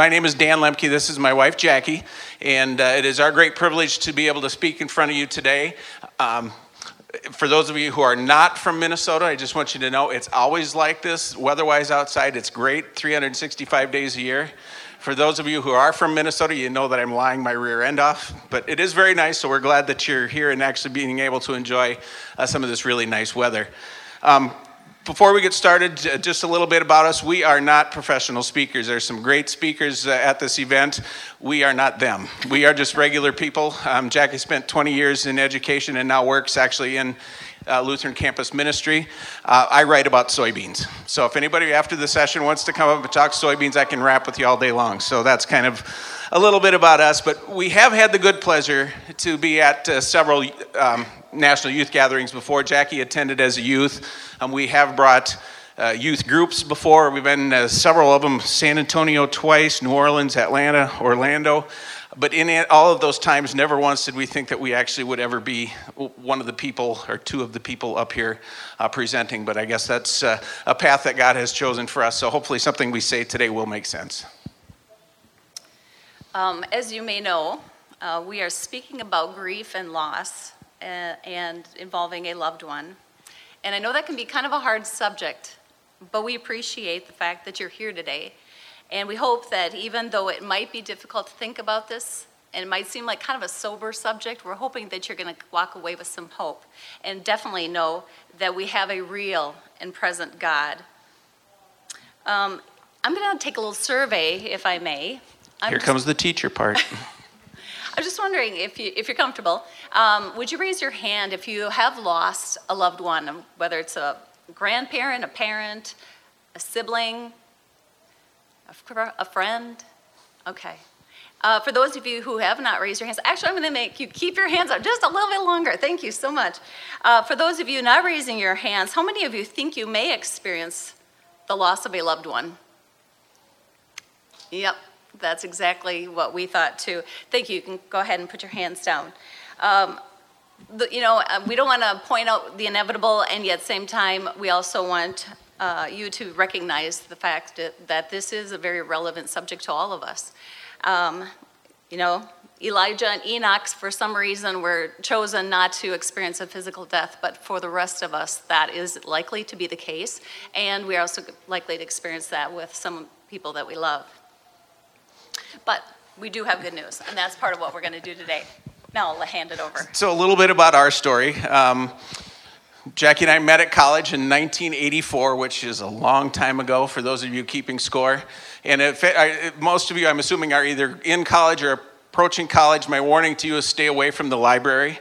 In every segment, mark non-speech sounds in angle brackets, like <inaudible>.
my name is Dan Lemke. This is my wife, Jackie. And uh, it is our great privilege to be able to speak in front of you today. Um, for those of you who are not from Minnesota, I just want you to know it's always like this. Weather wise outside, it's great 365 days a year. For those of you who are from Minnesota, you know that I'm lying my rear end off, but it is very nice, so we're glad that you're here and actually being able to enjoy uh, some of this really nice weather. Um, before we get started, just a little bit about us. We are not professional speakers. There's some great speakers uh, at this event. We are not them. We are just regular people. Um, Jackie spent 20 years in education and now works actually in uh, Lutheran Campus Ministry. Uh, I write about soybeans. So if anybody after the session wants to come up and talk soybeans, I can rap with you all day long. So that's kind of a little bit about us. But we have had the good pleasure to be at uh, several um, national youth gatherings before. Jackie attended as a youth. Um, we have brought uh, youth groups before. We've been uh, several of them San Antonio twice, New Orleans, Atlanta, Orlando. But in all of those times, never once did we think that we actually would ever be one of the people or two of the people up here uh, presenting. But I guess that's uh, a path that God has chosen for us. So hopefully, something we say today will make sense. Um, as you may know, uh, we are speaking about grief and loss and involving a loved one. And I know that can be kind of a hard subject, but we appreciate the fact that you're here today. And we hope that even though it might be difficult to think about this, and it might seem like kind of a sober subject, we're hoping that you're going to walk away with some hope. And definitely know that we have a real and present God. Um, I'm going to take a little survey, if I may. I'm Here comes the teacher part. <laughs> I'm just wondering if you if you're comfortable, um, would you raise your hand if you have lost a loved one, whether it's a grandparent, a parent, a sibling, a, a friend? Okay. Uh, for those of you who have not raised your hands, actually, I'm going to make you keep your hands up just a little bit longer. Thank you so much. Uh, for those of you not raising your hands, how many of you think you may experience the loss of a loved one? Yep, that's exactly what we thought too. Thank you. You can go ahead and put your hands down. Um, the, you know, uh, we don't want to point out the inevitable, and yet, same time, we also want uh, you to recognize the fact that, that this is a very relevant subject to all of us. Um, you know, Elijah and Enoch, for some reason, were chosen not to experience a physical death, but for the rest of us, that is likely to be the case, and we're also likely to experience that with some people that we love. But we do have good news, and that's part of what we're going to do today. Now I'll hand it over. So, a little bit about our story. Um, Jackie and I met at college in 1984, which is a long time ago for those of you keeping score. And if I, most of you, I'm assuming, are either in college or approaching college. My warning to you is stay away from the library.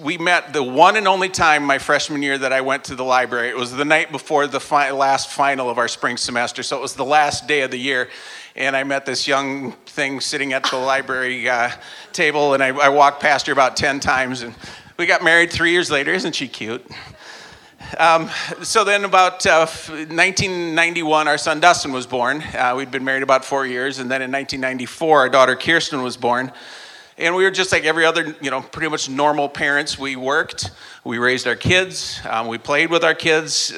We met the one and only time my freshman year that I went to the library. It was the night before the fi- last final of our spring semester, so it was the last day of the year and I met this young thing sitting at the library uh, table, and I, I, walked past her about 10 times, and we got married three years later. Isn't she cute? Um, so then, about uh, 1991, our son Dustin was born. Uh, we'd been married about four years, and then in 1994, our daughter Kirsten was born. And we were just like every other, you know, pretty much normal parents. We worked, we raised our kids, um, we played with our kids.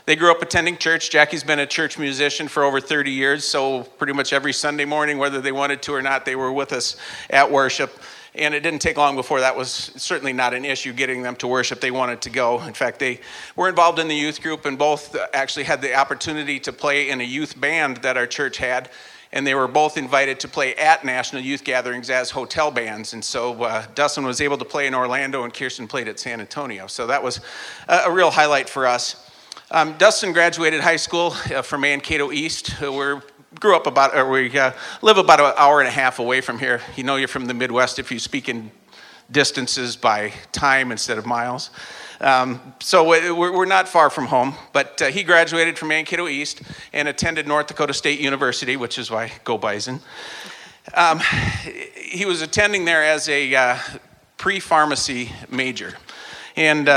Uh, they grew up attending church. Jackie's been a church musician for over 30 years, so pretty much every Sunday morning, whether they wanted to or not, they were with us at worship. And it didn't take long before that was certainly not an issue getting them to worship. They wanted to go. In fact, they were involved in the youth group and both actually had the opportunity to play in a youth band that our church had and they were both invited to play at national youth gatherings as hotel bands. And so uh, Dustin was able to play in Orlando, and Kirsten played at San Antonio. So that was a, a real highlight for us. Um, Dustin graduated high school uh, from Mankato East. Uh, we grew up about, or we uh, live about an hour and a half away from here. You know, you're from the Midwest if you speak in distances by time instead of miles. Um, so we're, we're, not far from home, but uh, he graduated from Mankato East and attended North Dakota State University, which is why go Bison. Um, he was attending there as a uh, pre pharmacy major. And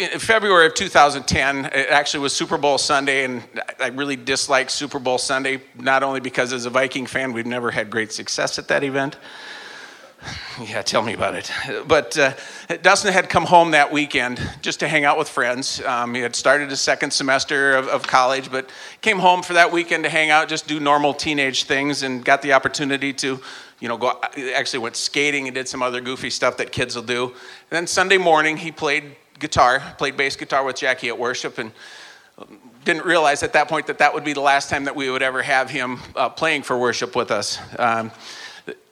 in February of 2010, it actually was Super Bowl Sunday, and I really disliked Super Bowl Sunday, not only because as a Viking fan, we've never had great success at that event, <sighs> Yeah, tell me about it. But uh, Dustin had come home that weekend just to hang out with friends. Um, he had started his second semester of, of, college, but came home for that weekend to hang out, just do normal teenage things, and got the opportunity to, you know, go. Actually, went skating and did some other goofy stuff that kids will do. And then Sunday morning, he played guitar, played bass guitar with Jackie at worship, and didn't realize at that point that that would be the last time that we would ever have him uh, playing for worship with us. Um,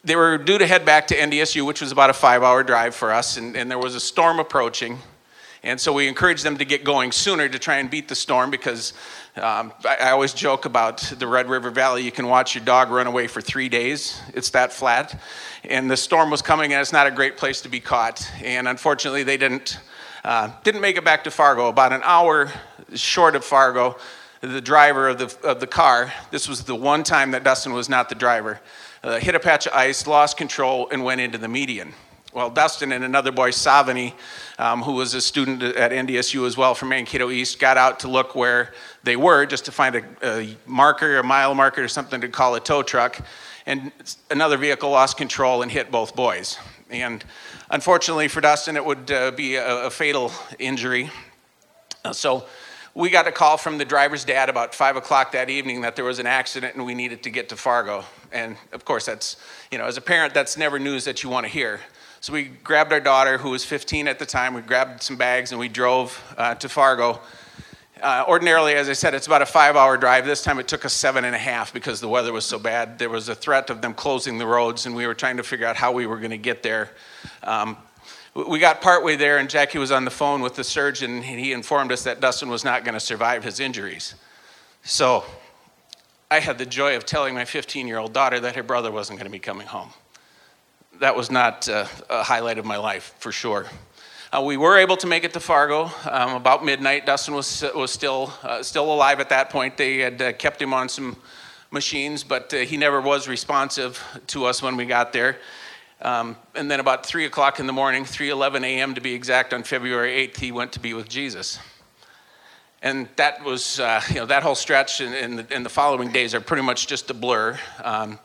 they were due to head back to NDSU, which was about a five hour drive for us, and, and there was a storm approaching. And so we encouraged them to get going sooner to try and beat the storm because um, I, I, always joke about the Red River Valley. You can watch your dog run away for three days, it's that flat. And the storm was coming, and it's not a great place to be caught. And unfortunately, they didn't, uh, didn't make it back to Fargo. About an hour short of Fargo, the driver of the, of the car, this was the one time that Dustin was not the driver uh, hit a patch of ice, lost control, and went into the median. Well, Dustin and another boy, Savani, um, who was a student at NDSU as well from Mankato East, got out to look where they were just to find a, a marker, a mile marker, or something to call a tow truck. And another vehicle lost control and hit both boys. And unfortunately for Dustin, it would uh, be a, a, fatal injury. Uh, so we got a call from the driver's dad about five o'clock that evening that there was an accident and we needed to get to Fargo. And of course, that's, you know, as a parent, that's never news that you want to hear. So we grabbed our daughter, who was 15 at the time, we grabbed some bags and we drove uh, to Fargo. Uh, ordinarily, as I said, it's about a five hour drive. This time it took us seven and a half because the weather was so bad. There was a threat of them closing the roads, and we were trying to figure out how we were going to get there. Um, we got partway there, and Jackie was on the phone with the surgeon, and he informed us that Dustin was not going to survive his injuries. So I had the joy of telling my 15 year old daughter that her brother wasn't going to be coming home. That was not uh, a highlight of my life, for sure. Uh, we were able to make it to Fargo um, about midnight. Dustin was, was still, uh, still alive at that point. They had uh, kept him on some machines, but uh, he never was responsive to us when we got there. Um, and then about 3 o'clock in the morning, 3.11 a.m. to be exact, on February 8th, he went to be with Jesus. And that was, uh, you know, that whole stretch and, and, the, and, the, following days are pretty much just a blur. Um,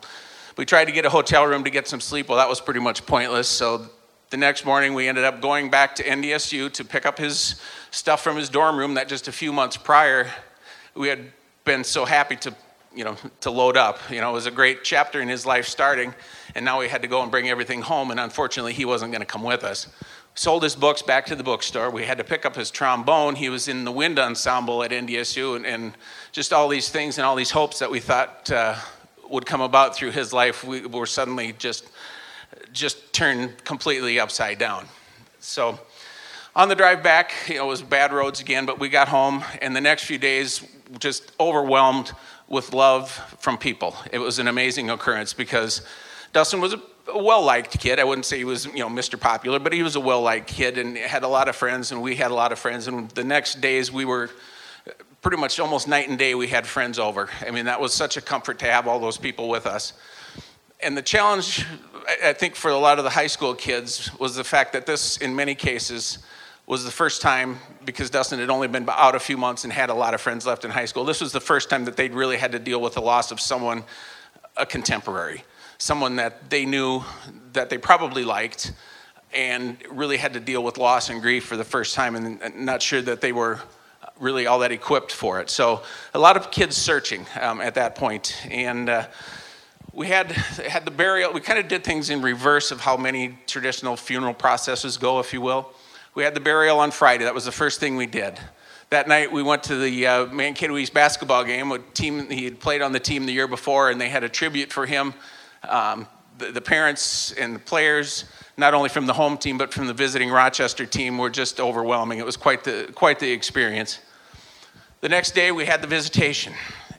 we tried to get a hotel room to get some sleep. Well, that was pretty much pointless. So the next morning, we ended up going back to NDSU to pick up his stuff from his dorm room that just a few months prior we had been so happy to you know, to load up. You know, it was a great chapter in his life starting, and now we had to go and bring everything home, and unfortunately, he wasn't going to come with us. Sold his books back to the bookstore. We had to pick up his trombone. He was in the wind ensemble at NDSU, and, and just all these things and all these hopes that we thought uh, would come about through his life, we were suddenly just just turned completely upside down. So on the drive back, you know, it was bad roads again, but we got home, and the next few days just overwhelmed with love from people. It was an amazing occurrence because Dustin was a well-liked kid. I wouldn't say he was, you know, Mr. Popular, but he was a well-liked kid and had a lot of friends, and we had a lot of friends. And the next days we were pretty much almost night and day. We had friends over. I mean, that was such a comfort to have all those people with us. And the challenge, I think, for a lot of the high school kids was the fact that this, in many cases, was the first time because Dustin had only been out a few months and had a lot of friends left in high school. This was the first time that they'd really had to deal with the loss of someone, a contemporary, someone that they knew that they probably liked, and really had to deal with loss and grief for the first time, and not sure that they were really all that equipped for it. So a lot of kids searching um, at that point, and. Uh, we had had the burial. We kind of did things in reverse of how many traditional funeral processes go, if you will. We had the burial on Friday. That was the first thing we did. That night, we went to the uh, Mankato basketball game. A team he had played on the team the year before, and they had a tribute for him. Um, the, the parents and the players, not only from the home team but from the visiting Rochester team, were just overwhelming. It was quite the quite the experience. The next day, we had the visitation,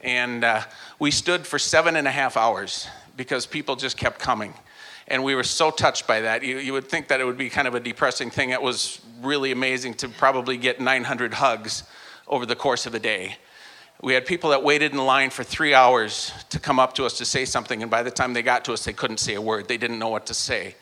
and uh, we stood for seven and a half hours because people just kept coming and we were so touched by that. You, you would think that it would be kind of a depressing thing. It was really amazing to probably get 900 hugs over the course of a day. We had people that waited in line for three hours to come up to us to say something, and by the time they got to us, they couldn't say a word. They didn't know what to say,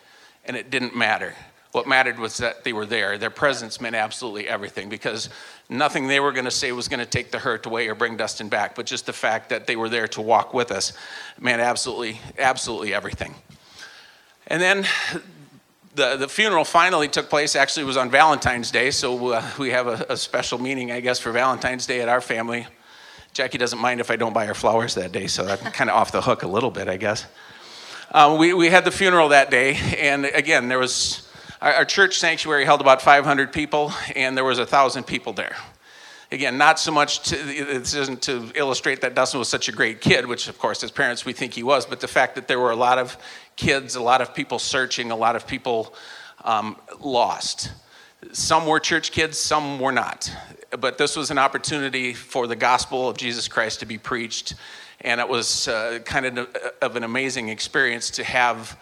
and it didn't matter. What mattered was that they were there. Their presence meant absolutely everything because nothing they were going to say was going to take the hurt away or bring Dustin back, but just the fact that they were there to walk with us meant absolutely, absolutely everything. And then the, the funeral finally took place, actually, it was on Valentine's Day, so uh, we have a, a special meaning, I guess, for Valentine's Day at our family. Jackie doesn't mind if I don't buy her flowers that day, so I'm <laughs> kind of off the hook a little bit, I guess. Um, we, we had the funeral that day, and again, there was our, our church sanctuary held about 500 people, and there was a thousand people there. Again, not so much to, this isn't to illustrate that Dustin was such a great kid, which of course as parents we think he was, but the fact that there were a lot of kids, a lot of people searching, a lot of people um, lost. Some were church kids, some were not. But this was an opportunity for the gospel of Jesus Christ to be preached. And it was uh, kind of, of an amazing experience to have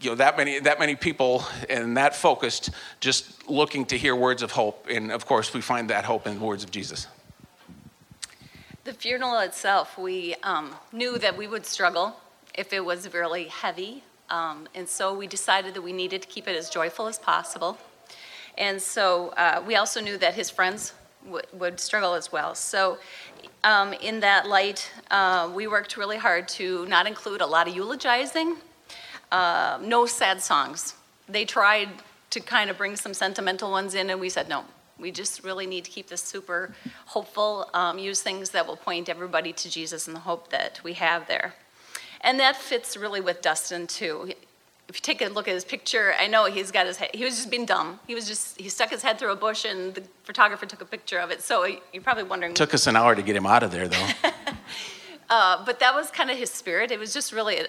you know that many that many people and that focused just looking to hear words of hope. And of course we find that hope in the words of jesus. The funeral itself we um, knew that we would struggle if it was really heavy um, and so we decided that we needed to keep it as joyful as possible. And so uh, we also knew that his friends w- would struggle as well. So um, in that light uh, we worked really hard to not include a lot of eulogizing uh, no sad songs. They tried to kind of bring some sentimental ones in, and we said, no, we just really need to keep this super hopeful, um, use things that will point everybody to Jesus and the hope that we have there. And that fits really with Dustin, too. If you take a look at his picture, I know he's got his head, he was just being dumb. He was just, he stuck his head through a bush and the photographer took a picture of it. So you're probably wondering. It Took us an hour to get him out of there, though. <laughs> uh, but that was kind of his spirit. It was just really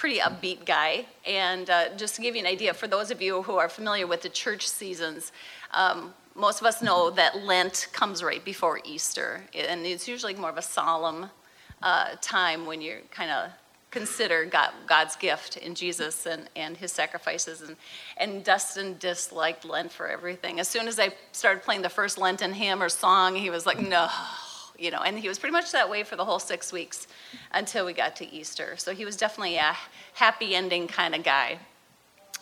pretty upbeat guy. And uh, just to give you an idea, for those of you who are familiar with the church seasons, um, most of us know that Lent comes right before Easter, and it's usually more of a solemn uh, time when you kind of consider God, God's gift in Jesus and, and his sacrifices. And, and Dustin disliked Lent for everything. As soon as I started playing the first Lenten hymn or song, he was like, no, you know, and he was pretty much that way for the whole six weeks until we got to Easter. So he was definitely a happy ending kind of guy.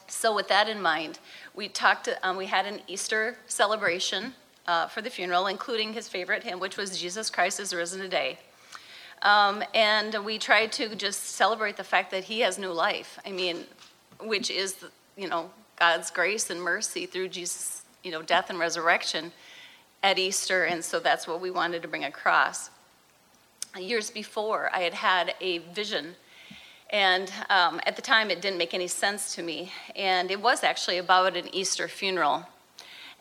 So with that in mind, we talked. Um, we had an Easter celebration uh, for the funeral, including his favorite hymn, which was "Jesus Christ is risen today." Um, and we tried to just celebrate the fact that he has new life. I mean, which is, you know, God's grace and mercy through Jesus, you know, death and resurrection at Easter, and so that's what we wanted to bring across. Years before, I had had a vision, and um, at the time it didn't make any sense to me, and it was actually about an Easter funeral.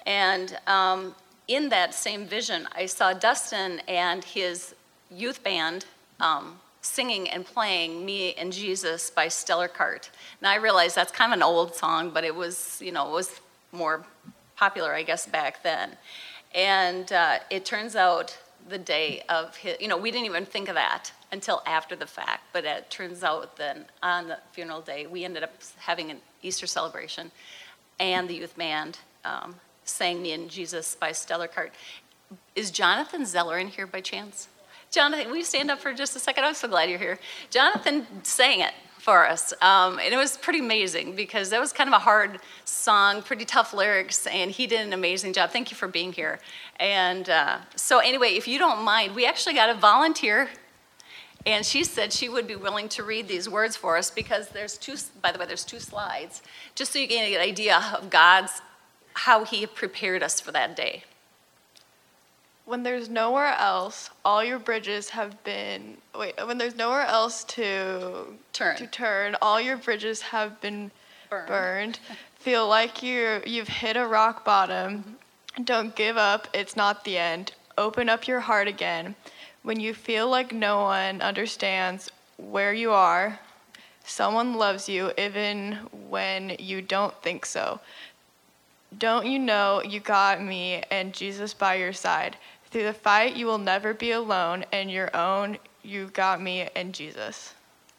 And um, in that same vision, I saw Dustin and his youth band um, singing and playing Me and Jesus by Stellar Kart. Now I realize that's kind of an old song, but it was, you know, it was more popular, I guess, back then. And uh, it turns out the day of his, you know, we didn't even think of that until after the fact, but it turns out then on the funeral day, we ended up having an Easter celebration, and the youth band um, sang Me and Jesus by Stellar Kart. Is Jonathan Zeller in here by chance? Jonathan, will you stand up for just a second? I'm so glad you're here. Jonathan sang it for us. Um, and it was pretty amazing because that was kind of a hard song, pretty tough lyrics, and he did an amazing job. Thank you for being here. And uh, so, anyway, if you don't mind, we actually got a volunteer. And she said she would be willing to read these words for us because there's two, by the way, there's two slides, just so you get an idea of God's, how He prepared us for that day. When there's nowhere else, all your bridges have been wait. When there's nowhere else to turn, to turn, all your bridges have been burned. burned. <laughs> Feel like you you've hit a rock bottom. Don't give up. It's not the end. Open up your heart again. When you feel like no one understands where you are, someone loves you even when you don't think so. Don't you know you got me and Jesus by your side? Through the fight, you will never be alone, and your own, you got me and Jesus.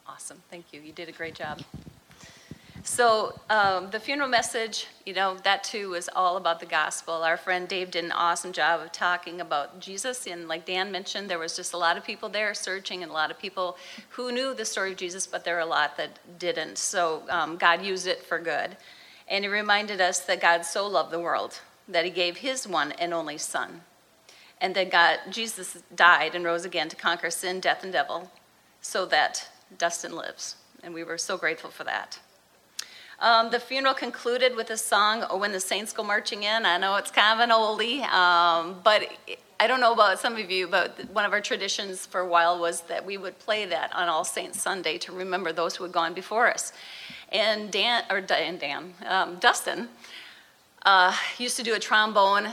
Awesome. Thank you. You did a great job. So, um, the funeral message, you know, that too was all about the gospel. Our friend Dave did an awesome job of talking about Jesus. And like Dan mentioned, there was just a lot of people there searching and a lot of people who knew the story of Jesus, but there are a lot that didn't. So, um, God used it for good. And he reminded us that God so loved the world that he gave his one and only Son and then God, Jesus died and rose again to conquer sin, death, and devil so that Dustin lives. And we were so grateful for that. Um, the funeral concluded with a song, "Oh, When the Saints Go Marching In." I know it's kind of an oldie, um, but I don't know about some of you, but one of our traditions for a while was that we would play that on All Saints Sunday to remember those who had gone before us. And Dan, or Dan, Dan um, Dustin, uh, used to do a trombone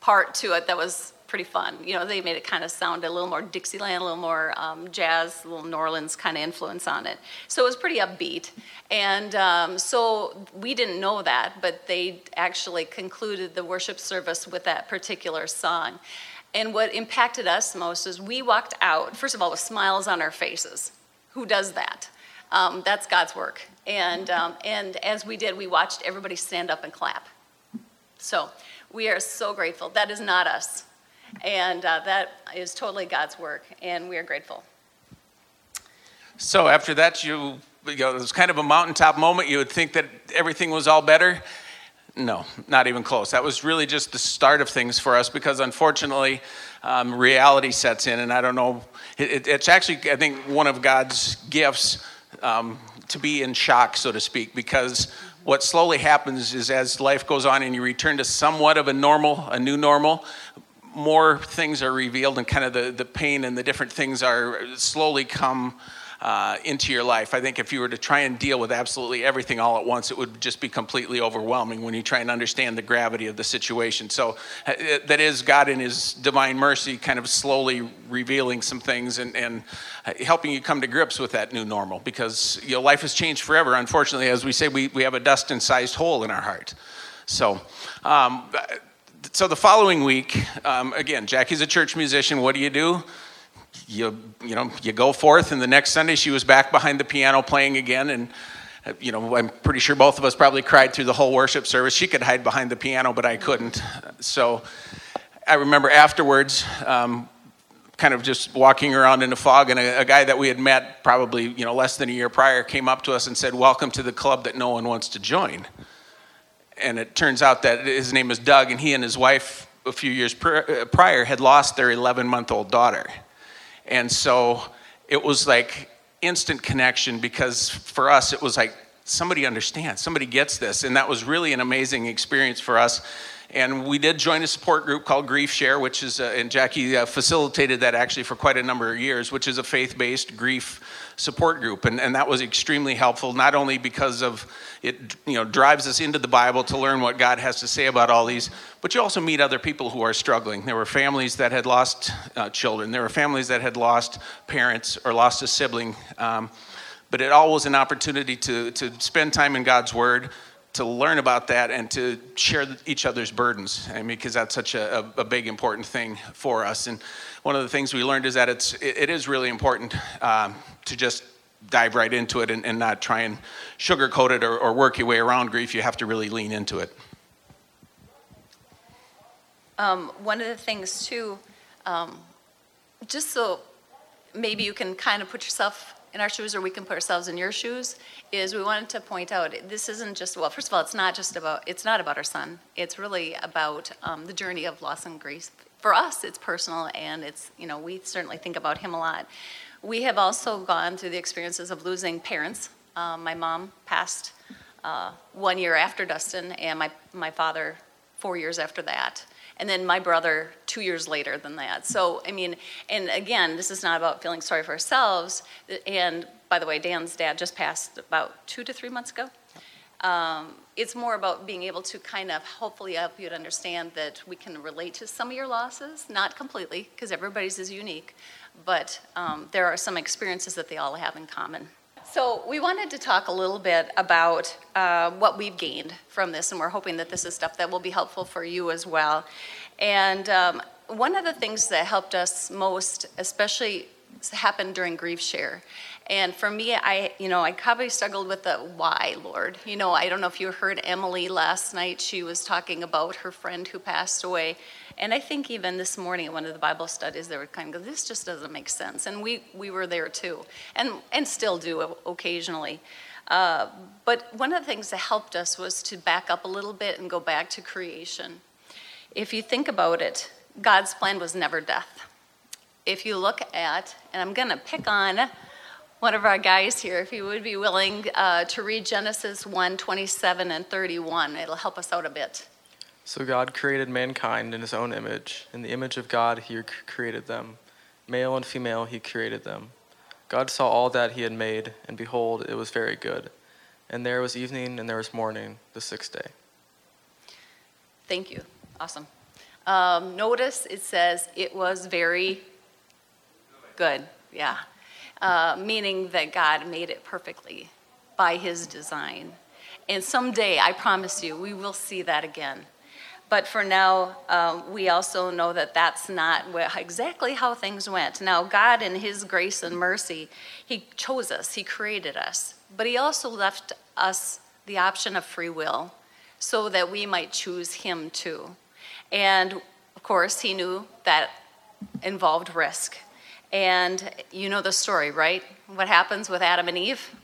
part to it that was pretty fun. You know, they made it kind of sound a little more Dixieland, a little more um, jazz, a little New Orleans kind of influence on it. So it was pretty upbeat. And um, so we didn't know that, but they actually concluded the worship service with that particular song. And what impacted us most is we walked out, first of all, with smiles on our faces. Who does that? Um, that's God's work. And, um, and as we did, we watched everybody stand up and clap. So we are so grateful. That is not us. And uh, that is totally God's work, and we are grateful. So after that, you, you know, it was kind of a mountaintop moment. You would think that everything was all better. No, not even close. That was really just the start of things for us because unfortunately, um, reality sets in, and I don't know. It, it's actually, I think, one of God's gifts um, to be in shock, so to speak, because what slowly happens is as life goes on and you return to somewhat of a normal, a new normal, more things are revealed and kind of the, the pain and the different things are slowly come uh, into your life. I think if you were to try and deal with absolutely everything all at once, it would just be completely overwhelming when you try and understand the gravity of the situation. So uh, that is God in His divine mercy kind of slowly revealing some things and, and uh, helping you come to grips with that new normal because you know, life has changed forever. Unfortunately, as we say, we, we have a Dustin sized hole in our heart. So, um, so the following week, um, again, Jackie's a church musician. What do you do? You, you know, you go forth, and the next Sunday she was back behind the piano playing again, and uh, you know, I'm pretty sure both of us probably cried through the whole worship service. She could hide behind the piano, but I couldn't. So I remember afterwards, um, kind of just walking around in the fog, and a, a, guy that we had met probably you know less than a year prior came up to us and said, "Welcome to the club that no one wants to join." And it turns out that his name is Doug, and he and his wife a few years uh, prior had lost their 11 month old daughter. And so it was like instant connection because for us it was like somebody understands, somebody gets this. And that was really an amazing experience for us. And we did join a support group called Grief Share, which is, uh, and Jackie uh, facilitated that actually for quite a number of years, which is a faith based grief support group. And, and that was extremely helpful, not only because of it you know, drives us into the Bible to learn what God has to say about all these, but you also meet other people who are struggling. There were families that had lost uh, children, there were families that had lost parents or lost a sibling. Um, but it all was an opportunity to, to spend time in God's Word, to learn about that and to share each other's burdens. I mean, because that's such a, a, big important thing for us. And one of the things we learned is that it's it, it is really important um, to just dive right into it and, and not try and sugarcoat it or, or, work your way around grief. You have to really lean into it. Um, one of the things too um, just so maybe you can kind of put yourself in our shoes or we can put ourselves in your shoes is we wanted to point out this isn't just well first of all it's not just about it's not about our son. It's really about um, the journey of loss and grief. For us it's personal and it's you know we certainly think about him a lot. We have also gone through the experiences of losing parents. Um, my mom passed uh, one year after dustin and my, my father four years after that and then my brother two years later than that. So, I mean, and again, this is not about feeling sorry for ourselves. And by the way, Dan's dad just passed about two to three months ago. Um, it's more about being able to kind of hopefully help you to understand that we can relate to some of your losses, not completely, because everybody's is unique, but um, there are some experiences that they all have in common. So, we wanted to talk a little bit about uh, what we've gained from this, and we're hoping that this is stuff that will be helpful for you as well. And um, one of the things that helped us most, especially happened during grief share. And for me i you know i probably struggled with the why lord. You know i don't know if you heard emily last night she was talking about her friend who passed away and I think even this morning at one of the Bible studies, they were kind of go, this just doesn't make sense. And we, we were there too, and, and still do occasionally. Uh, but one of the things that helped us was to back up a little bit and go back to creation. If you think about it, God's plan was never death. If you look at, and I'm going to pick on one of our guys here, if he would be willing uh, to read Genesis 1 27 and 31. It'll help us out a bit. So God created mankind in his own image. In the image of God, he created them. Male and female, he created them. God saw all that he had made, and behold, it was very good. And there was evening and there was morning, the sixth day. Thank you. Awesome. Um, notice it says it was very good. Yeah. Uh, meaning that God made it perfectly by his design. And someday, I promise you, we will see that again. But for now, um, we also know that that's not exactly how things went. Now, God, in His grace and mercy, He chose us, He created us, but He also left us the option of free will so that we might choose Him too. And of course, He knew that involved risk. And you know the story, right? What happens with Adam and Eve?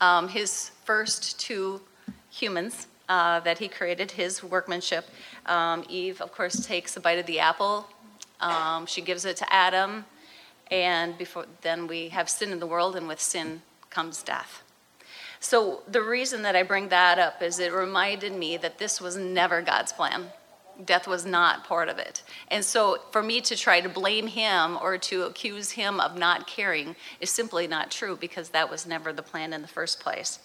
Um, his first two humans uh, that he created, his workmanship. Um, Eve, of course, takes a bite of the apple. Um, she gives it to Adam, and before then we have sin in the world, and with sin comes death. So the reason that I bring that up is it reminded me that this was never God's plan. Death was not part of it. And so for me to try to blame him or to accuse him of not caring is simply not true because that was never the plan in the first place.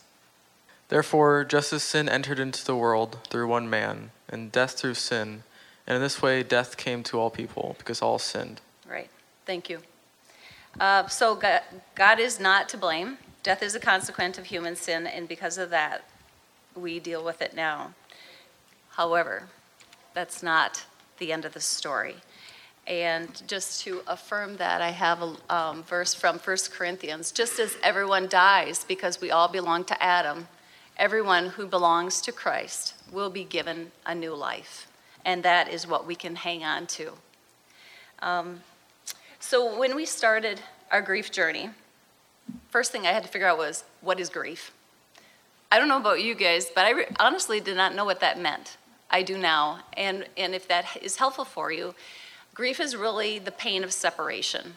Therefore, just as sin entered into the world through one man, and death through sin, and in this way death came to all people, because all sinned. Right. Thank you. Uh, so God, God is not to blame. Death is a consequence of human sin, and because of that, we deal with it now. However, that's not the end of the story. And just to affirm that, I have a um, verse from 1 Corinthians. Just as everyone dies because we all belong to Adam, everyone who belongs to Christ will be given a new life. And that is what we can hang on to. Um, so, when we started our grief journey, first thing I had to figure out was what is grief? I don't know about you guys, but I re- honestly did not know what that meant. I do now. And, and if that is helpful for you, grief is really the pain of separation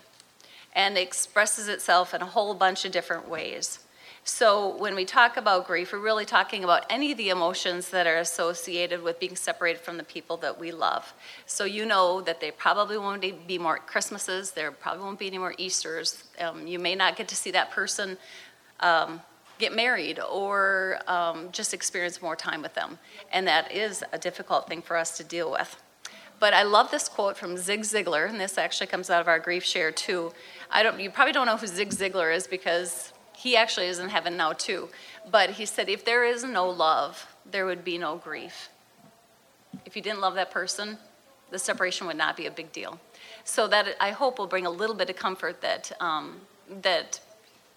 and expresses itself in a whole bunch of different ways. So when we talk about grief, we're really talking about any of the emotions that are associated with being separated from the people that we love. So you know that there probably won't be more Christmases, there probably won't be any more Easters. Um, you may not get to see that person um, get married or um, just experience more time with them. And that is a difficult thing for us to deal with. But I love this quote from Zig Ziglar, and this actually comes out of our grief share too. I don't, you probably don't know who Zig Ziglar is because he actually is in heaven now too. But he said, if there is no love, there would be no grief. If you didn't love that person, the separation would not be a big deal. So that I hope will bring a little bit of comfort that um, that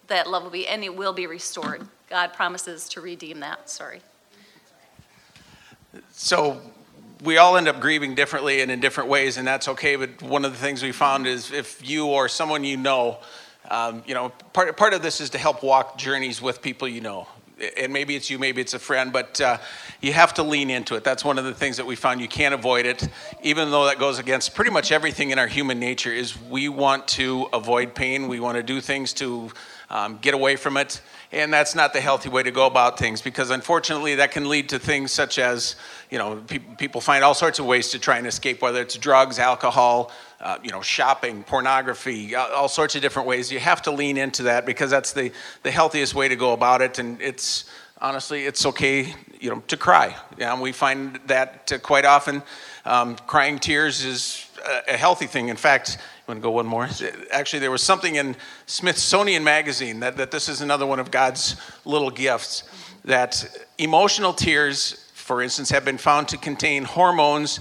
that love will be and it will be restored. God promises to redeem that. Sorry. So we all end up grieving differently and in different ways, and that's okay. But one of the things we found is if you or someone you know um, you know, part, part of this is to help walk journeys with people you know. And maybe it's you, maybe it's a friend, but uh, you have to lean into it. That's one of the things that we found. You can't avoid it, even though that goes against pretty much everything in our human nature. Is we want to avoid pain. We want to do things to um, get away from it, and that's not the healthy way to go about things. Because unfortunately, that can lead to things such as, you know, pe- people find all sorts of ways to try and escape, whether it's drugs, alcohol, uh, you know, shopping, pornography, all sorts of different ways. You have to lean into that because that's the, the healthiest way to go about it. And it's honestly, it's okay, you know, to cry. Yeah, we find that uh, quite often. Um, crying tears is a, a healthy thing. In fact, want to go one more? Actually, there was something in Smithsonian Magazine that, that this is another one of God's little gifts that emotional tears, for instance, have been found to contain hormones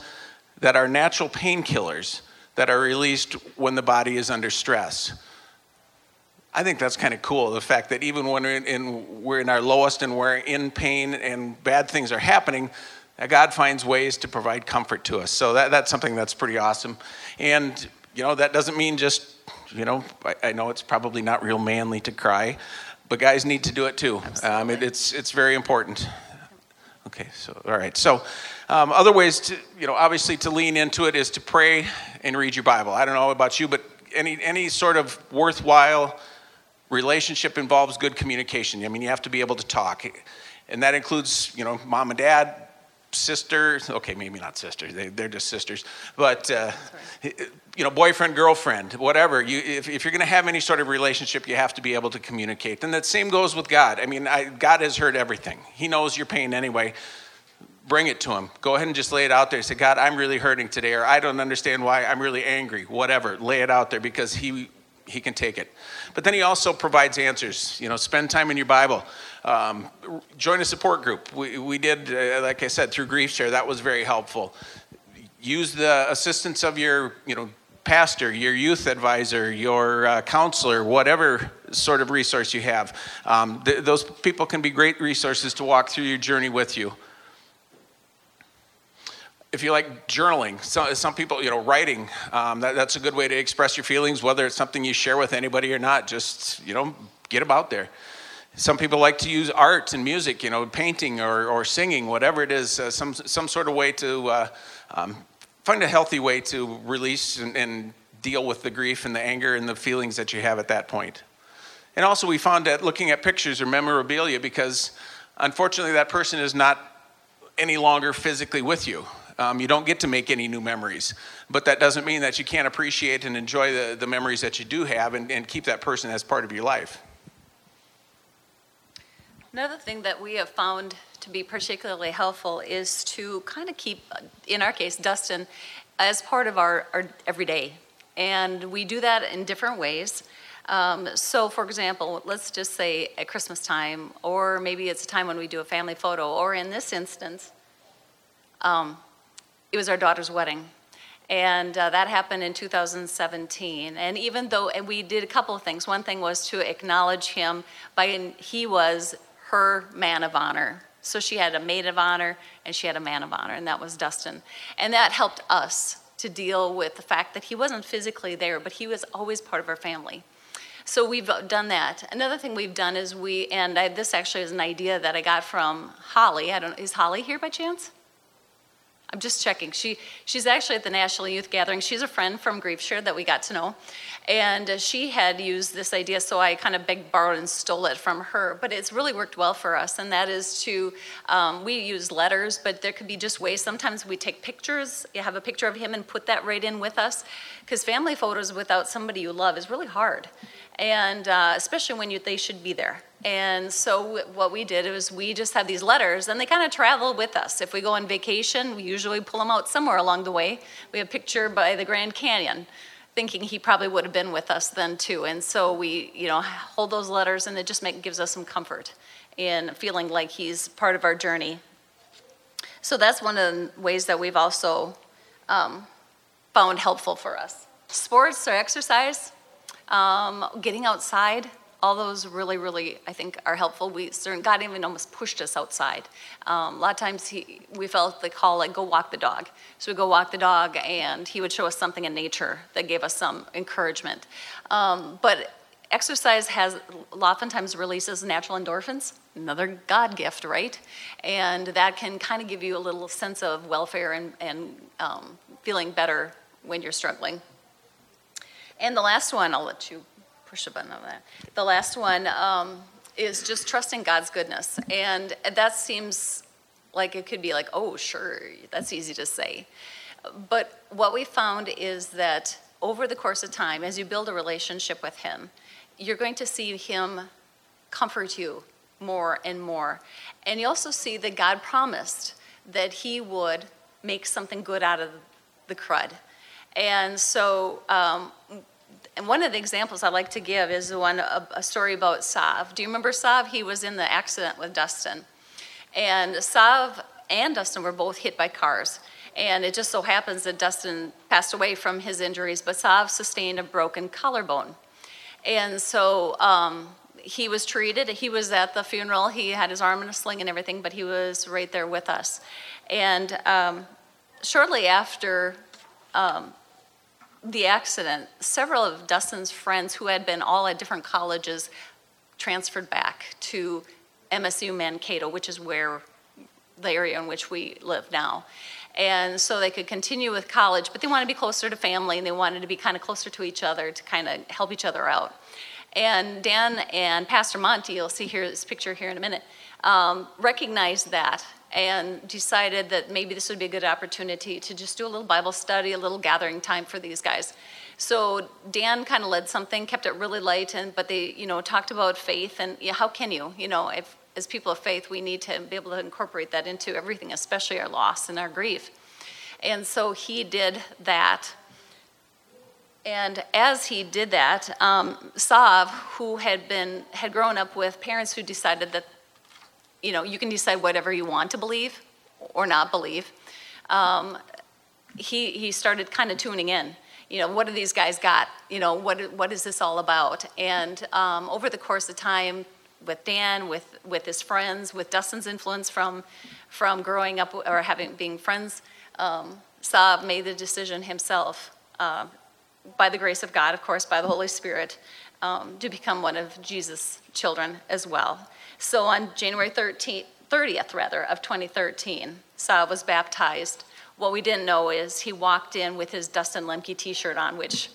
that are natural painkillers that are released when the body is under stress. I think that's kind of cool. The fact that even when we're in, we're in, our lowest and we're in pain and bad things are happening, God finds ways to provide comfort to us. So that, that's something that's pretty awesome. And, you know, that doesn't mean just, you know, I, I know it's probably not real manly to cry, but guys need to do it too. Um, it, it's, it's very important. Okay, so, all right. So, um, other ways to, you know, obviously to lean into it is to pray and read your Bible. I don't know about you, but any, any sort of worthwhile Relationship involves good communication. I mean, you have to be able to talk. And that includes, you know, mom and dad, sister, okay, maybe not sisters, they, they're just sisters, but, uh, you know, boyfriend, girlfriend, whatever. You, if, if you're going to have any sort of relationship, you have to be able to communicate. And that same goes with God. I mean, I, God has heard everything, He knows your pain anyway. Bring it to Him. Go ahead and just lay it out there. Say, God, I'm really hurting today, or I don't understand why I'm really angry, whatever. Lay it out there because He he can take it. But then he also provides answers. You know, spend time in your Bible. Um, join a support group. We, we did, uh, like I said, through Grief Share. That was very helpful. Use the assistance of your, you know, pastor, your youth advisor, your uh, counselor, whatever sort of resource you have. Um, th- those people can be great resources to walk through your journey with you if you like journaling, some, some people, you know, writing, um, that, that's a good way to express your feelings, whether it's something you share with anybody or not. Just, you know, get them out there. Some people like to use art and music, you know, painting or, or singing, whatever it is, uh, some, some sort of way to uh, um, find a healthy way to release and, and deal with the grief and the anger and the feelings that you have at that point. And also, we found that looking at pictures or memorabilia, because unfortunately, that person is not any longer physically with you. Um, you don't get to make any new memories. But that doesn't mean that you can't appreciate and enjoy the, the memories that you do have and, and keep that person as part of your life. Another thing that we have found to be particularly helpful is to kind of keep, in our case, Dustin, as part of our, our everyday. And we do that in different ways. Um, so, for example, let's just say at Christmas time, or maybe it's a time when we do a family photo, or in this instance, um, it was our daughter's wedding. And uh, that happened in 2017. And even though, and we did a couple of things. One thing was to acknowledge him by, he was her man of honor. So she had a maid of honor and she had a man of honor, and that was Dustin. And that helped us to deal with the fact that he wasn't physically there, but he was always part of our family. So we've done that. Another thing we've done is we, and I, this actually is an idea that I got from Holly. I don't, is Holly here by chance? I'm just checking. She she's actually at the National Youth Gathering. She's a friend from Grief Share that we got to know, and she had used this idea, so I kind of begged, borrowed, and stole it from her. But it's really worked well for us, and that is to um, we use letters, but there could be just ways. Sometimes we take pictures. You have a picture of him and put that right in with us, because family photos without somebody you love is really hard, and uh, especially when you they should be there. And so what we did was we just had these letters, and they kind of travel with us. If we go on vacation, we usually pull them out somewhere along the way. We have a picture by the Grand Canyon, thinking he probably would have been with us then too. And so we, you know, hold those letters, and it just make, gives us some comfort in feeling like he's part of our journey. So that's one of the ways that we've also um, found helpful for us. Sports or exercise, um, getting outside all those really, really, I think, are helpful. We certain God even almost pushed us outside. Um, a lot of times he, we felt the call like go walk the dog. So we go walk the dog, and he would show us something in nature that gave us some encouragement. Um, but exercise has oftentimes releases natural endorphins, another God gift, right? And that can kind of give you a little sense of welfare and, and um, feeling better when you're struggling. And the last one, I'll let you push a button on that. The last one um, is just trusting God's goodness. And that seems like it could be like, oh, sure, that's easy to say. But what we found is that over the course of time, as you build a relationship with Him, you're going to see Him comfort you more and more. And you also see that God promised that He would make something good out of the crud. And so um, and one of the examples I like to give is the one a, a story about Sav. Do you remember Sav? He was in the accident with Dustin, and Sav and Dustin were both hit by cars. And it just so happens that Dustin passed away from his injuries, but Sav sustained a broken collarbone. And so um, he was treated. He was at the funeral. He had his arm in a sling and everything, but he was right there with us. And um, shortly after um, the accident, several of Dustin's friends who had been all at different colleges transferred back to MSU Mankato, which is where the area in which we live now. And so they could continue with college, but they wanted to be closer to family and they wanted to be kind of closer to each other to kind of help each other out. And Dan and Pastor Monty, you'll see here this picture here in a minute, um, recognized that and decided that maybe this would be a good opportunity to just do a little Bible study, a little gathering time for these guys. So Dan kind of led something, kept it really light, and but they, you know, talked about faith and yeah, how can you, you know, if as people of faith, we need to be able to incorporate that into everything, especially our loss and our grief. And so he did that. And as he did that, um, Sav, who had been had grown up with parents who decided that, you know, you can decide whatever you want to believe or not believe, um, he he started kind of tuning in you know, what do these guys got? You know, what, what is this all about? And um, over the course of time, with Dan, with, with his friends, with Dustin's influence from, from growing up or having being friends, um, Saab made the decision himself, uh, by the grace of God, of course, by the Holy Spirit, um, to become one of Jesus' children as well. So on January 13th, 30th, rather, of 2013, Saab was baptized what we didn't know is he walked in with his Dustin Lemke t-shirt on, which,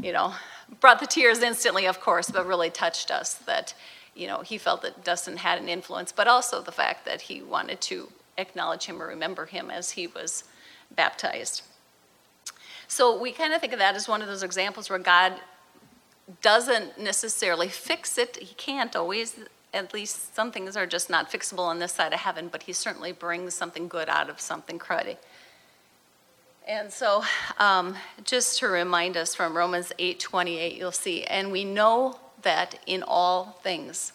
you know, brought the tears instantly, of course, but really touched us that, you know, he felt that Dustin had an influence, but also the fact that he wanted to acknowledge him or remember him as he was baptized. So we kind of think of that as one of those examples where God doesn't necessarily fix it. He can't always at least some things are just not fixable on this side of heaven, but he certainly brings something good out of something cruddy. And so, um, just to remind us from Romans 8:28, you'll see, and we know that in all things,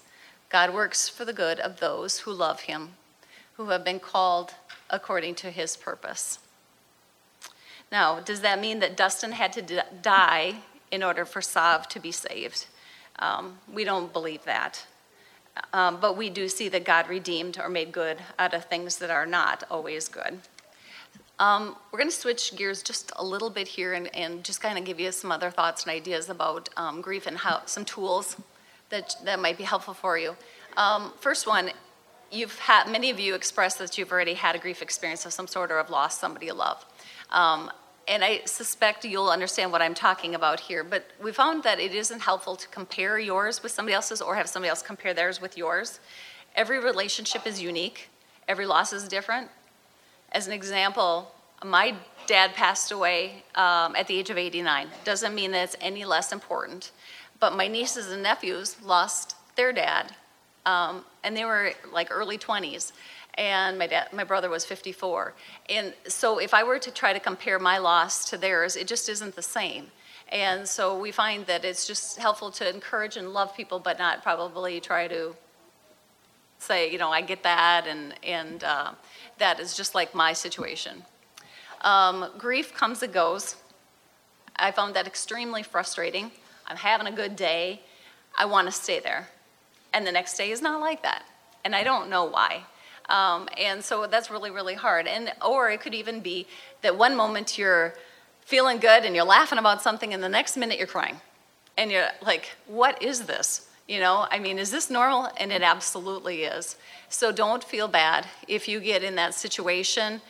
God works for the good of those who love Him, who have been called according to His purpose. Now, does that mean that Dustin had to die in order for Sav to be saved? Um, we don't believe that. Um, but we do see that God redeemed or made good out of things that are not always good. Um, we're going to switch gears just a little bit here and, and just kind of give you some other thoughts and ideas about um, grief and how some tools that, that might be helpful for you. Um, first one, you've had many of you expressed that you've already had a grief experience of some sort or have lost somebody you love. Um, and I suspect you'll understand what I'm talking about here, but we found that it isn't helpful to compare yours with somebody else's or have somebody else compare theirs with yours. Every relationship is unique, every loss is different. As an example, my dad passed away um, at the age of 89. Doesn't mean that it's any less important, but my nieces and nephews lost their dad, um, and they were like early 20s and my dad, my brother was 54. And so if I were to try to compare my loss to theirs, it just isn't the same. And so we find that it's just helpful to encourage and love people, but not probably try to say, you know, I get that, and and uh, that is just like my situation. Um, grief comes and goes. I found that extremely frustrating. I'm having a good day. I want to stay there. And the next day is not like that. And I don't know why. Um, and so that's really, really hard. And or it could even be that one moment you're feeling good and you're laughing about something, and the next minute you're crying, and you're like, "What is this?" You know, I mean, is this normal? And it absolutely is. So don't feel bad if you get in that situation.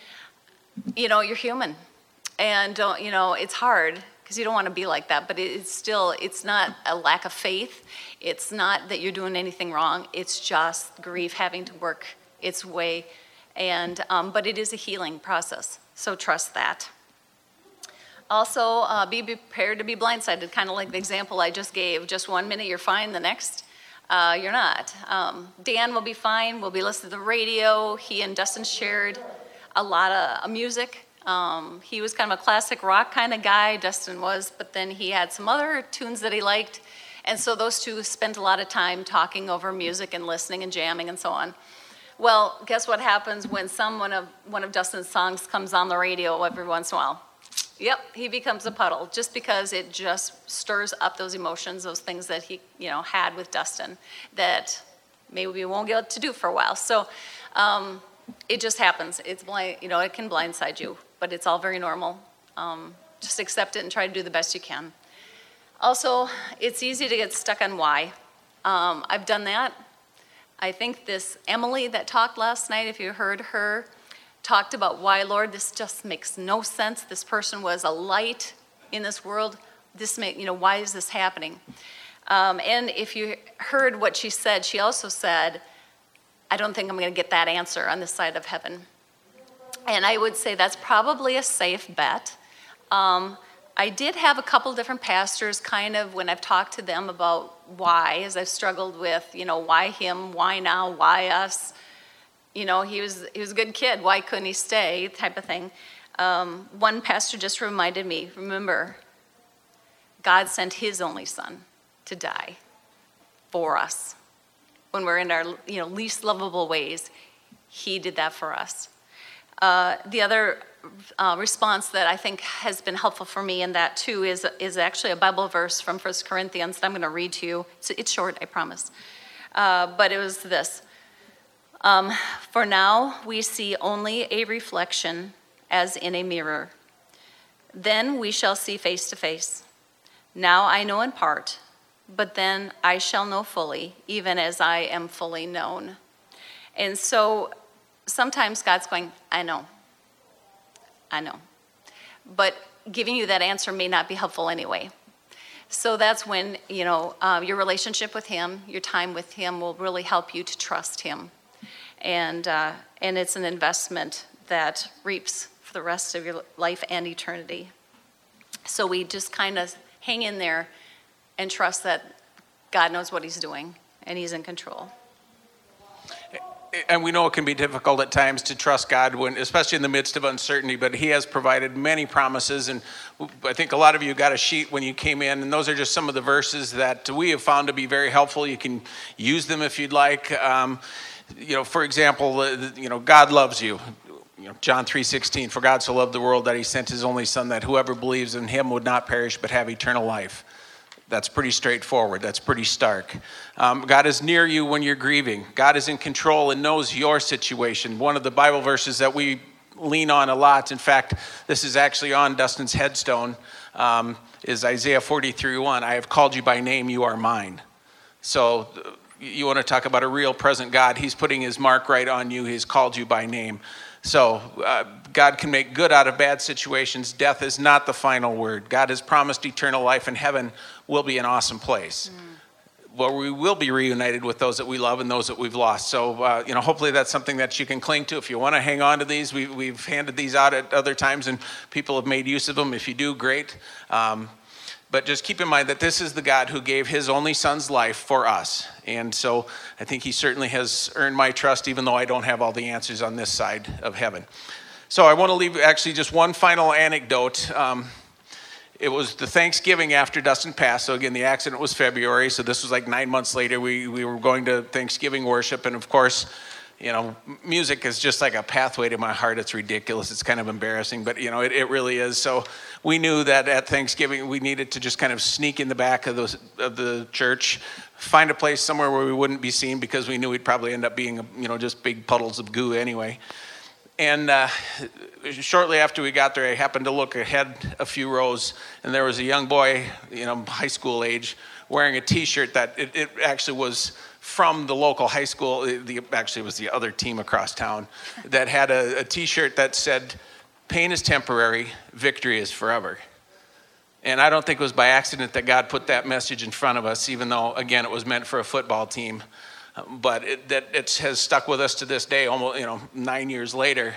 You know, you're human, and don't. You know, it's hard because you don't want to be like that but it's still it's not a lack of faith it's not that you're doing anything wrong it's just grief having to work its way. And, um, but it is a healing process, so trust that. Also, uh, be prepared to be blindsided, kind of like the example I just gave. Just one minute you're fine, the next uh, you're not. Um, Dan will be fine. We'll be listening to the radio. He and Dustin shared a lot of uh, music. Um, he was kind of a classic rock kind of guy, Dustin was, but then he had some other tunes that he liked. And so those two spent a lot of time talking over music and listening and jamming and so on. Well, guess what happens when someone of one of Dustin's songs comes on the radio every once in a while? Yep, he becomes a puddle just because it just stirs up those emotions, those things that he, you know, had with Dustin that maybe we won't get to do for a while. So um, it just happens. It's blind, you know, it can blindside you, but it's all very normal. Um, just accept it and try to do the best you can. Also, it's easy to get stuck on why. Um, I've done that. I think this Emily that talked last night, if you heard her, talked about why, Lord, this just makes no sense. This person was a light in this world. This make, you know, why is this happening? Um, and if you heard what she said, she also said, I don't think I'm going to get that answer on this side of heaven. And I would say that's probably a safe bet. Um, I did have a couple different pastors kind of when I've talked to them about why, as I've struggled with, you know, why him, why now, why us. You know, he was he was a good kid. Why couldn't he stay? Type of thing. Um, one pastor just reminded me. Remember, God sent His only Son to die for us when we're in our you know least lovable ways. He did that for us. Uh, the other uh, response that I think has been helpful for me in that too is, is actually a Bible verse from 1 Corinthians that I'm going to read to you. It's, it's short, I promise. Uh, but it was this um, For now we see only a reflection as in a mirror. Then we shall see face to face. Now I know in part, but then I shall know fully, even as I am fully known. And so sometimes God's going, I know. I know. But giving you that answer may not be helpful anyway. So that's when, you know, uh, your relationship with Him, your time with Him will really help you to trust Him. And, uh, and it's an investment that reaps for the rest of your life and eternity. So we just kind of hang in there and trust that God knows what He's doing and He's in control and we know it can be difficult at times to trust God when, especially in the midst of uncertainty, but He has provided many promises. And I think a lot of you got a sheet when you came in, and those are just some of the verses that we have found to be very helpful. You can use them if you'd like. Um, you know, for example, you know, God loves you. You know, John 3:16, for God so loved the world that he sent his only son that whoever believes in him would not perish but have eternal life. That's pretty straightforward. That's pretty stark. Um, God is near you when you're grieving. God is in control and knows your situation. One of the Bible verses that we lean on a lot, in fact, this is actually on Dustin's headstone, um, is Isaiah 43 1. I have called you by name, you are mine. So you want to talk about a real present God. He's putting his mark right on you, he's called you by name. So, uh, God can make good out of bad situations. Death is not the final word. God has promised eternal life, in heaven will be an awesome place. Mm where we will be reunited with those that we love and those that we've lost. So, uh, you know, hopefully that's something that you can cling to. If you want to hang on to these, we, we've handed these out at other times and people have made use of them. If you do, great. Um, but just keep in mind that this is the God who gave his only son's life for us. And so I think he certainly has earned my trust, even though I don't have all the answers on this side of heaven. So I want to leave actually just one final anecdote. Um, it was the Thanksgiving after Dustin passed. So again, the accident was February. So this was like nine months later. We, we were going to Thanksgiving worship. And of course, you know, music is just like a pathway to my heart. It's ridiculous. It's kind of embarrassing, but you know, it, it really is. So we knew that at Thanksgiving we needed to just kind of sneak in the back of the, of the church, find a place somewhere where we wouldn't be seen because we knew we'd probably end up being, you know, just big puddles of goo anyway. And uh, shortly after we got there, I happened to look ahead a few rows, and there was a young boy, you know, high school age, wearing a T-shirt that it, it actually was from the local high school. The, actually, it was the other team across town that had a a T-shirt that said, "Pain is temporary, victory is forever." And I don't think it was by accident that God put that message in front of us, even though, again, it was meant for a football team. But it, that it has stuck with us to this day, almost you know nine years later,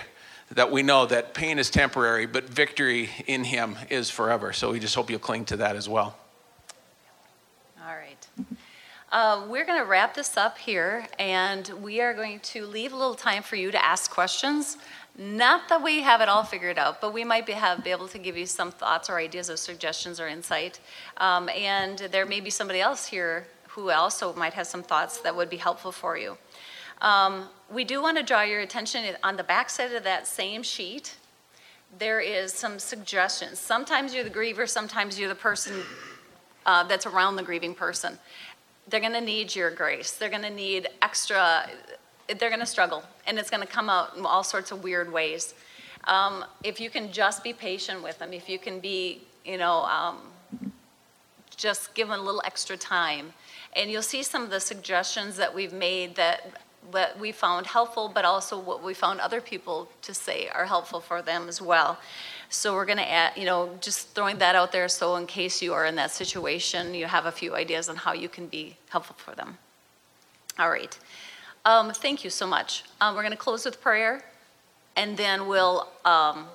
that we know that pain is temporary, but victory in Him is forever. So we just hope you'll cling to that as well. All right. Uh, we're going to wrap this up here, and we are going to leave a little time for you to ask questions. Not that we have it all figured out, but we might be, have, be able to give you some thoughts or ideas or suggestions or insight. Um, and there may be somebody else here who also might have some thoughts that would be helpful for you. Um, we do want to draw your attention on the back side of that same sheet. There is some suggestions. Sometimes you're the griever, sometimes you're the person uh, that's around the grieving person they're going to need your grace. They're going to need extra, they're going to struggle, and it's going to come out in all sorts of weird ways. Um, if you can just be patient with them, if you can be, you know, um, just give them a little extra time, and you'll see some of the suggestions that we've made that that we found helpful, but also what we found other people to say are helpful for them as well. So we're going to add, you know, just throwing that out there so in case you are in that situation, you have a few ideas on how you can be helpful for them. All right. Um, thank you so much. Um, we're going to close with prayer, and then we'll um,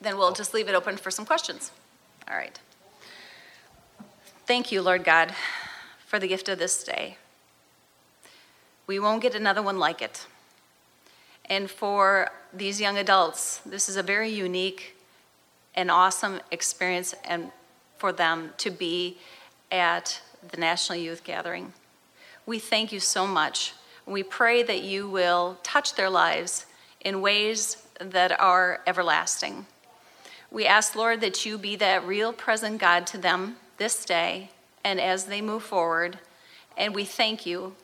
then we'll just leave it open for some questions. All right. Thank you, Lord God, for the gift of this day. We won't get another one like it. And for these young adults, this is a very unique and awesome experience and for them to be at the National Youth Gathering. We thank you so much. We pray that you will touch their lives in ways that are everlasting. We ask, Lord, that you be that real present God to them this day and as they move forward. And we thank you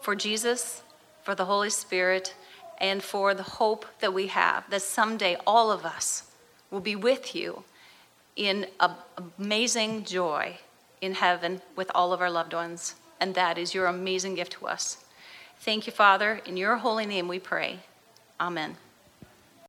for Jesus, for the Holy Spirit, and for the hope that we have that someday all of us will be with you in amazing joy in heaven with all of our loved ones. And that is your amazing gift to us. Thank you, Father. In your holy name we pray. Amen.